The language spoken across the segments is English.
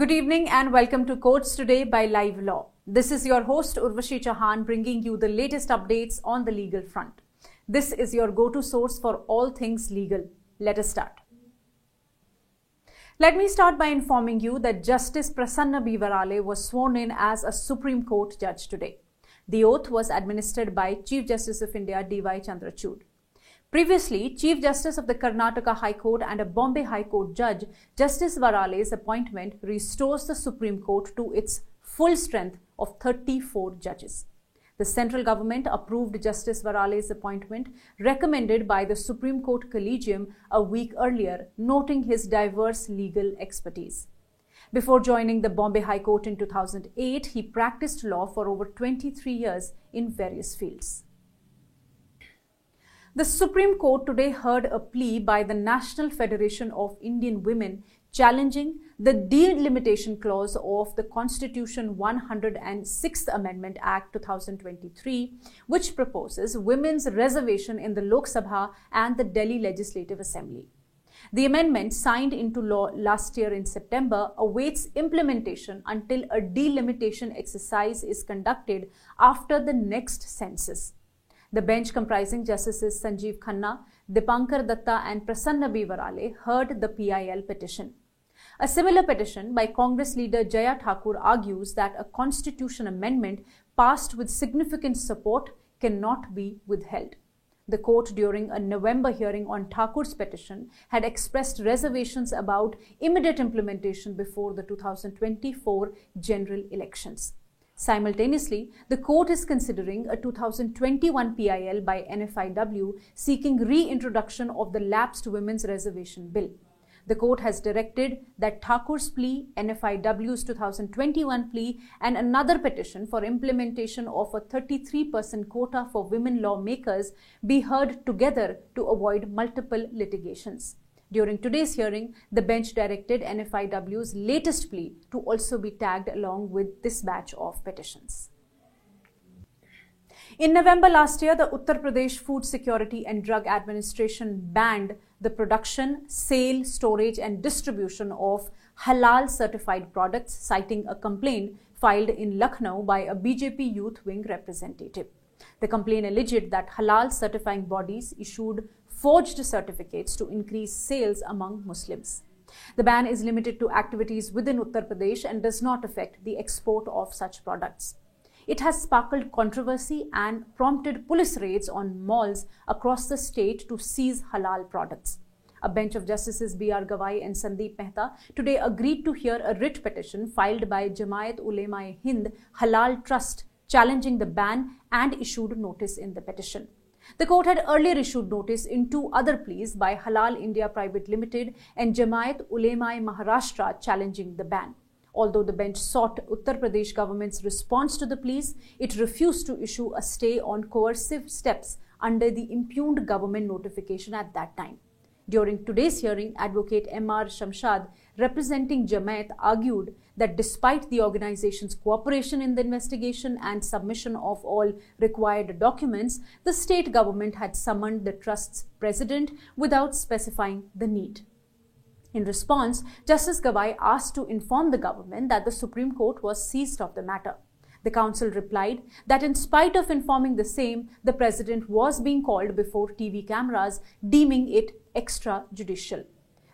Good evening and welcome to Courts Today by Live Law. This is your host Urvashi Chauhan bringing you the latest updates on the legal front. This is your go-to source for all things legal. Let us start. Let me start by informing you that Justice Prasanna B. Varale was sworn in as a Supreme Court judge today. The oath was administered by Chief Justice of India D.Y. Chandrachud. Previously, Chief Justice of the Karnataka High Court and a Bombay High Court judge, Justice Varale's appointment restores the Supreme Court to its full strength of 34 judges. The central government approved Justice Varale's appointment, recommended by the Supreme Court Collegium a week earlier, noting his diverse legal expertise. Before joining the Bombay High Court in 2008, he practiced law for over 23 years in various fields. The Supreme Court today heard a plea by the National Federation of Indian Women challenging the delimitation clause of the Constitution 106th Amendment Act 2023, which proposes women's reservation in the Lok Sabha and the Delhi Legislative Assembly. The amendment, signed into law last year in September, awaits implementation until a delimitation exercise is conducted after the next census. The bench comprising Justices Sanjeev Khanna, Dipankar Datta and Prasanna B. Varale heard the PIL petition. A similar petition by Congress leader Jaya Thakur argues that a constitution amendment passed with significant support cannot be withheld. The court, during a November hearing on Thakur's petition, had expressed reservations about immediate implementation before the 2024 general elections. Simultaneously, the court is considering a 2021 PIL by NFIW seeking reintroduction of the lapsed women's reservation bill. The court has directed that Thakur's plea, NFIW's 2021 plea, and another petition for implementation of a 33% quota for women lawmakers be heard together to avoid multiple litigations. During today's hearing, the bench directed NFIW's latest plea to also be tagged along with this batch of petitions. In November last year, the Uttar Pradesh Food Security and Drug Administration banned the production, sale, storage, and distribution of halal certified products, citing a complaint filed in Lucknow by a BJP youth wing representative. The complaint alleged that halal certifying bodies issued forged certificates to increase sales among Muslims. The ban is limited to activities within Uttar Pradesh and does not affect the export of such products. It has sparkled controversy and prompted police raids on malls across the state to seize halal products. A bench of Justices B.R. Gavai and Sandeep Mehta today agreed to hear a writ petition filed by Jamaat Ulema Hind Halal Trust challenging the ban and issued notice in the petition. The court had earlier issued notice in two other pleas by Halal India Private Limited and Jamaat Ulema Maharashtra challenging the ban. Although the bench sought Uttar Pradesh government's response to the pleas, it refused to issue a stay on coercive steps under the impugned government notification at that time. During today's hearing, Advocate M.R. Shamshad, representing Jamaat, argued that despite the organization's cooperation in the investigation and submission of all required documents, the state government had summoned the trust's president without specifying the need. In response, Justice Gavai asked to inform the government that the Supreme Court was seized of the matter. The counsel replied that in spite of informing the same, the president was being called before TV cameras, deeming it extrajudicial.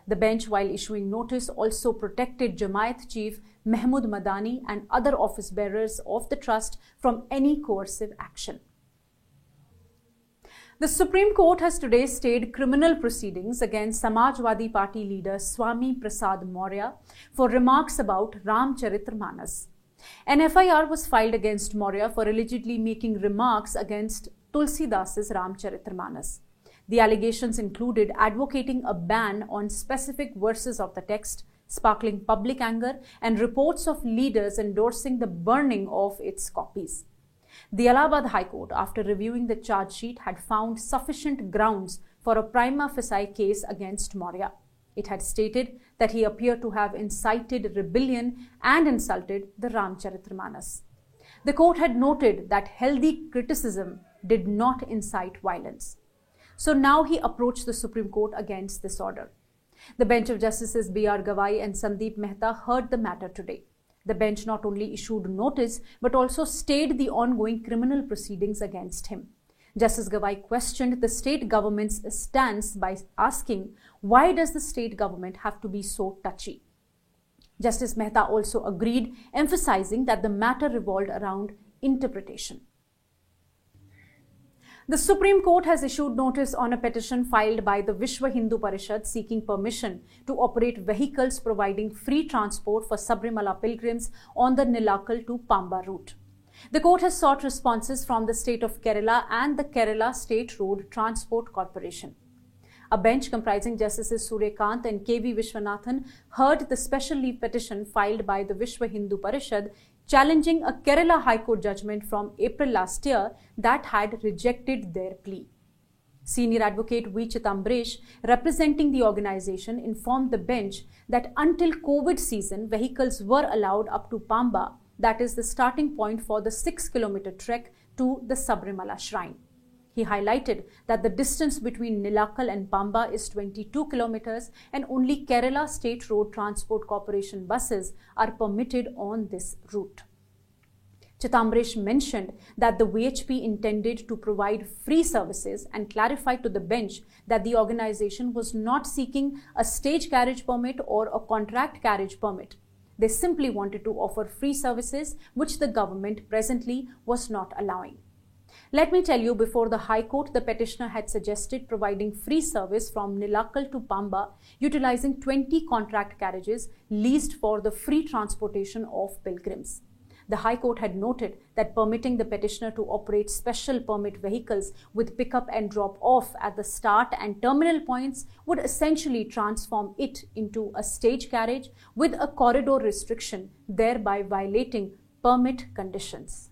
The bench, while issuing notice, also protected Jamaat chief Mehmood Madani and other office bearers of the trust from any coercive action. The Supreme Court has today stayed criminal proceedings against Samajwadi Party leader Swami Prasad Maurya for remarks about Ram Manas. An FIR was filed against Maurya for allegedly making remarks against Tulsidas's Ram Manas. The allegations included advocating a ban on specific verses of the text, sparkling public anger, and reports of leaders endorsing the burning of its copies. The Allahabad High Court, after reviewing the charge sheet, had found sufficient grounds for a prima facie case against Maurya. It had stated that he appeared to have incited rebellion and insulted the Ramcharitmanas. The court had noted that healthy criticism did not incite violence. So now he approached the Supreme Court against this order. The bench of Justices B.R. Gavai and Sandeep Mehta heard the matter today. The bench not only issued notice but also stayed the ongoing criminal proceedings against him. Justice Gavai questioned the state government's stance by asking, why does the state government have to be so touchy? Justice Mehta also agreed, emphasizing that the matter revolved around interpretation. The Supreme Court has issued notice on a petition filed by the Vishwa Hindu Parishad seeking permission to operate vehicles providing free transport for Sabarimala pilgrims on the Nilakal to Pamba route. The court has sought responses from the state of Kerala and the Kerala State Road Transport Corporation. A bench comprising Justices Surya Kant and K.V. Viswanathan heard the special leave petition filed by the Vishwa Hindu Parishad challenging a Kerala High Court judgment from April last year that had rejected their plea. Senior advocate V. Chitambaresh, representing the organization, informed the bench that until COVID season, vehicles were allowed up to Pamba, that is the starting point for the 6 kilometer trek to the Sabarimala shrine. He highlighted that the distance between Nilakal and Pamba is 22 kilometers and only Kerala State Road Transport Corporation buses are permitted on this route. Chitambaresh mentioned that the VHP intended to provide free services and clarified to the bench that the organization was not seeking a stage carriage permit or a contract carriage permit. They simply wanted to offer free services, which the government presently was not allowing. Let me tell you, before the High Court, the petitioner had suggested providing free service from Nilakal to Pamba, utilizing 20 contract carriages leased for the free transportation of pilgrims. The High Court had noted that permitting the petitioner to operate special permit vehicles with pickup and drop off at the start and terminal points would essentially transform it into a stage carriage with a corridor restriction, thereby violating permit conditions.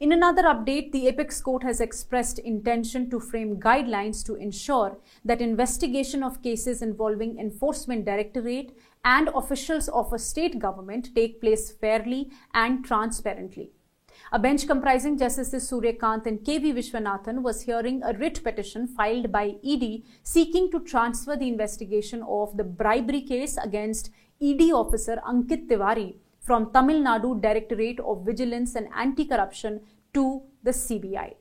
In another update, the Apex Court has expressed intention to frame guidelines to ensure that investigation of cases involving Enforcement Directorate and officials of a state government take place fairly and transparently. A bench comprising Justices Surya Kant and K.V. Viswanathan was hearing a writ petition filed by ED seeking to transfer the investigation of the bribery case against ED officer Ankit Tiwari from Tamil Nadu Directorate of Vigilance and Anti-Corruption to the CBI.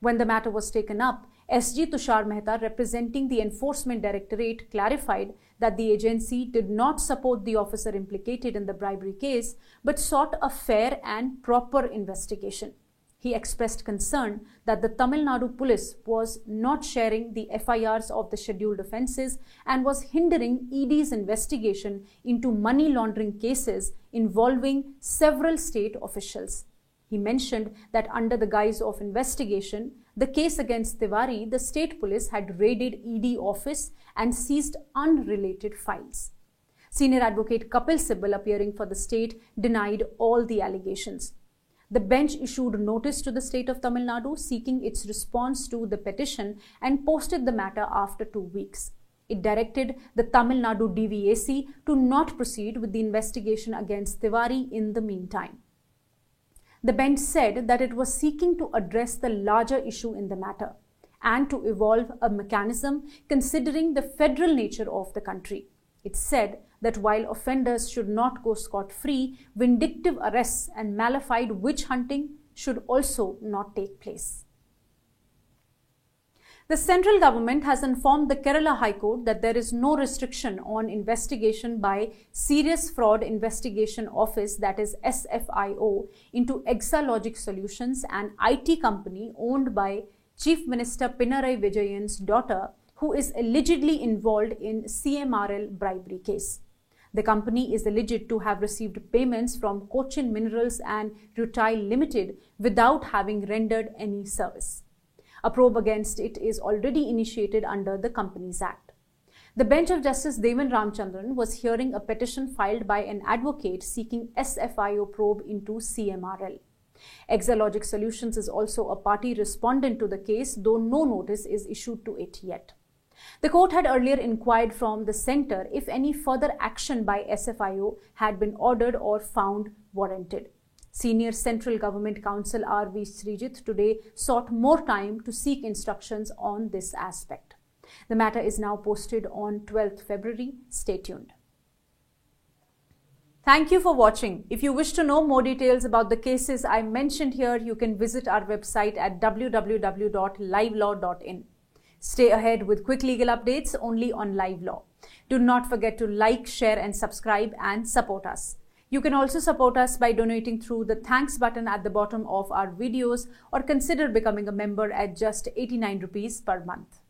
When the matter was taken up, SG Tushar Mehta, representing the Enforcement Directorate, clarified that the agency did not support the officer implicated in the bribery case but sought a fair and proper investigation. He expressed concern that the Tamil Nadu police was not sharing the FIRs of the scheduled offences and was hindering ED's investigation into money laundering cases involving several state officials. He mentioned that under the guise of investigation, the case against Tiwari, the state police had raided ED office and seized unrelated files. Senior advocate Kapil Sibal, appearing for the state, denied all the allegations. The bench issued notice to the state of Tamil Nadu seeking its response to the petition and posted the matter after two weeks. It directed the Tamil Nadu DVAC to not proceed with the investigation against Tiwari in the meantime. The bench said that it was seeking to address the larger issue in the matter and to evolve a mechanism considering the federal nature of the country. It said that while offenders should not go scot free, vindictive arrests and mala fide witch hunting should also not take place. The central government has informed the Kerala High Court that there is no restriction on investigation by Serious Fraud Investigation Office, that is SFIO, into Exalogic Solutions, an IT company owned by Chief Minister Pinarayi Vijayan's daughter, who is allegedly involved in CMRL bribery case. The company is alleged to have received payments from Cochin Minerals and Rutile Limited without having rendered any service. A probe against it is already initiated under the Companies Act. The bench of Justice Devan Ramachandran was hearing a petition filed by an advocate seeking SFIO probe into CMRL. Exalogic Solutions is also a party respondent to the case, though no notice is issued to it yet. The court had earlier inquired from the centre if any further action by SFIO had been ordered or found warranted. Senior Central Government Counsel R.V. Srijit today sought more time to seek instructions on this aspect. The matter is now posted on 12th February. Stay tuned. Thank you for watching. If you wish to know more details about the cases I mentioned here, you can visit our website at www.livelaw.in. Stay ahead with quick legal updates only on Live Law. Do not forget to like, share, and subscribe and support us. You can also support us by donating through the thanks button at the bottom of our videos or consider becoming a member at just 89 rupees per month.